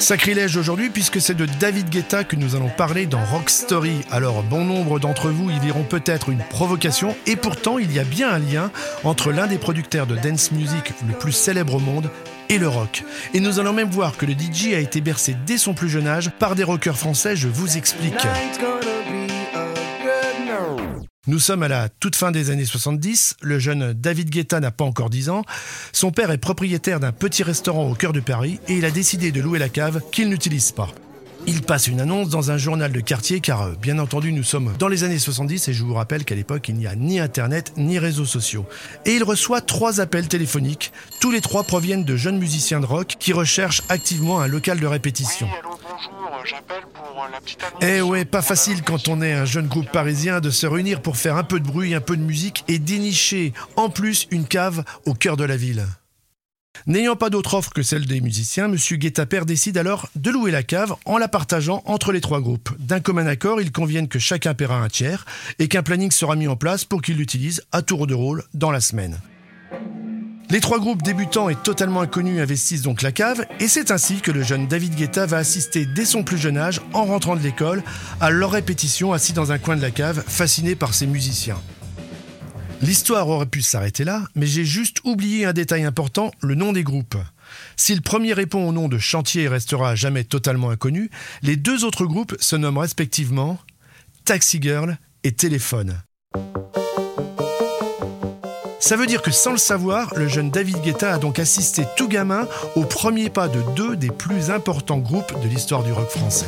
Sacrilège aujourd'hui puisque c'est de David Guetta que nous allons parler dans Rock Story. Alors bon nombre d'entre vous y verront peut-être une provocation et pourtant il y a bien un lien entre l'un des producteurs de dance music le plus célèbre au monde et le rock. Et nous allons même voir que le DJ a été bercé dès son plus jeune âge par des rockers français, je vous explique. Nous sommes à la toute fin des années 70, le jeune David Guetta n'a pas encore 10 ans, son père est propriétaire d'un petit restaurant au cœur de Paris et il a décidé de louer la cave qu'il n'utilise pas. Il passe une annonce dans un journal de quartier car euh, bien entendu nous sommes dans les années 70 et je vous rappelle qu'à l'époque il n'y a ni internet ni réseaux sociaux. Et il reçoit trois appels téléphoniques, tous les trois proviennent de jeunes musiciens de rock qui recherchent activement un local de répétition. Eh ouais, pas facile quand on est un jeune groupe parisien de se réunir pour faire un peu de bruit, un peu de musique et dénicher en plus une cave au cœur de la ville. N'ayant pas d'autre offre que celle des musiciens, M. Guettaper décide alors de louer la cave en la partageant entre les trois groupes. D'un commun accord, ils conviennent que chacun paiera un tiers et qu'un planning sera mis en place pour qu'ils l'utilisent à tour de rôle dans la semaine. Les trois groupes débutants et totalement inconnus investissent donc la cave et c'est ainsi que le jeune David Guetta va assister dès son plus jeune âge, en rentrant de l'école, à leur répétition assis dans un coin de la cave, fasciné par ses musiciens. L'histoire aurait pu s'arrêter là, mais j'ai juste oublié un détail important, le nom des groupes. Si le premier répond au nom de Chantier et restera jamais totalement inconnu, les deux autres groupes se nomment respectivement Taxi Girl et Téléphone. Ça veut dire que sans le savoir, le jeune David Guetta a donc assisté tout gamin au premier pas de deux des plus importants groupes de l'histoire du rock français.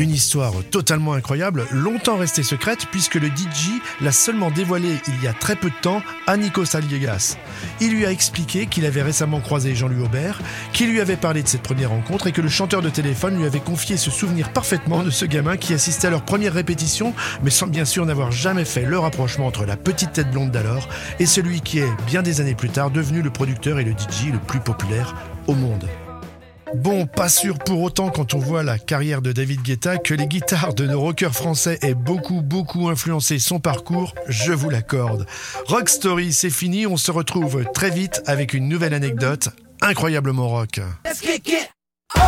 Une histoire totalement incroyable, longtemps restée secrète puisque le DJ l'a seulement dévoilé il y a très peu de temps à Nico Saliegas. Il lui a expliqué qu'il avait récemment croisé Jean-Louis Aubert, qu'il lui avait parlé de cette première rencontre et que le chanteur de téléphone lui avait confié ce souvenir parfaitement de ce gamin qui assistait à leur première répétition, mais sans bien sûr n'avoir jamais fait le rapprochement entre la petite tête blonde d'alors et celui qui est, bien des années plus tard, devenu le producteur et le DJ le plus populaire au monde. Bon, pas sûr pour autant quand on voit la carrière de David Guetta que les guitares de nos rockers français aient beaucoup, beaucoup influencé son parcours, je vous l'accorde. Rock Story, c'est fini, on se retrouve très vite avec une nouvelle anecdote incroyablement rock. Oh.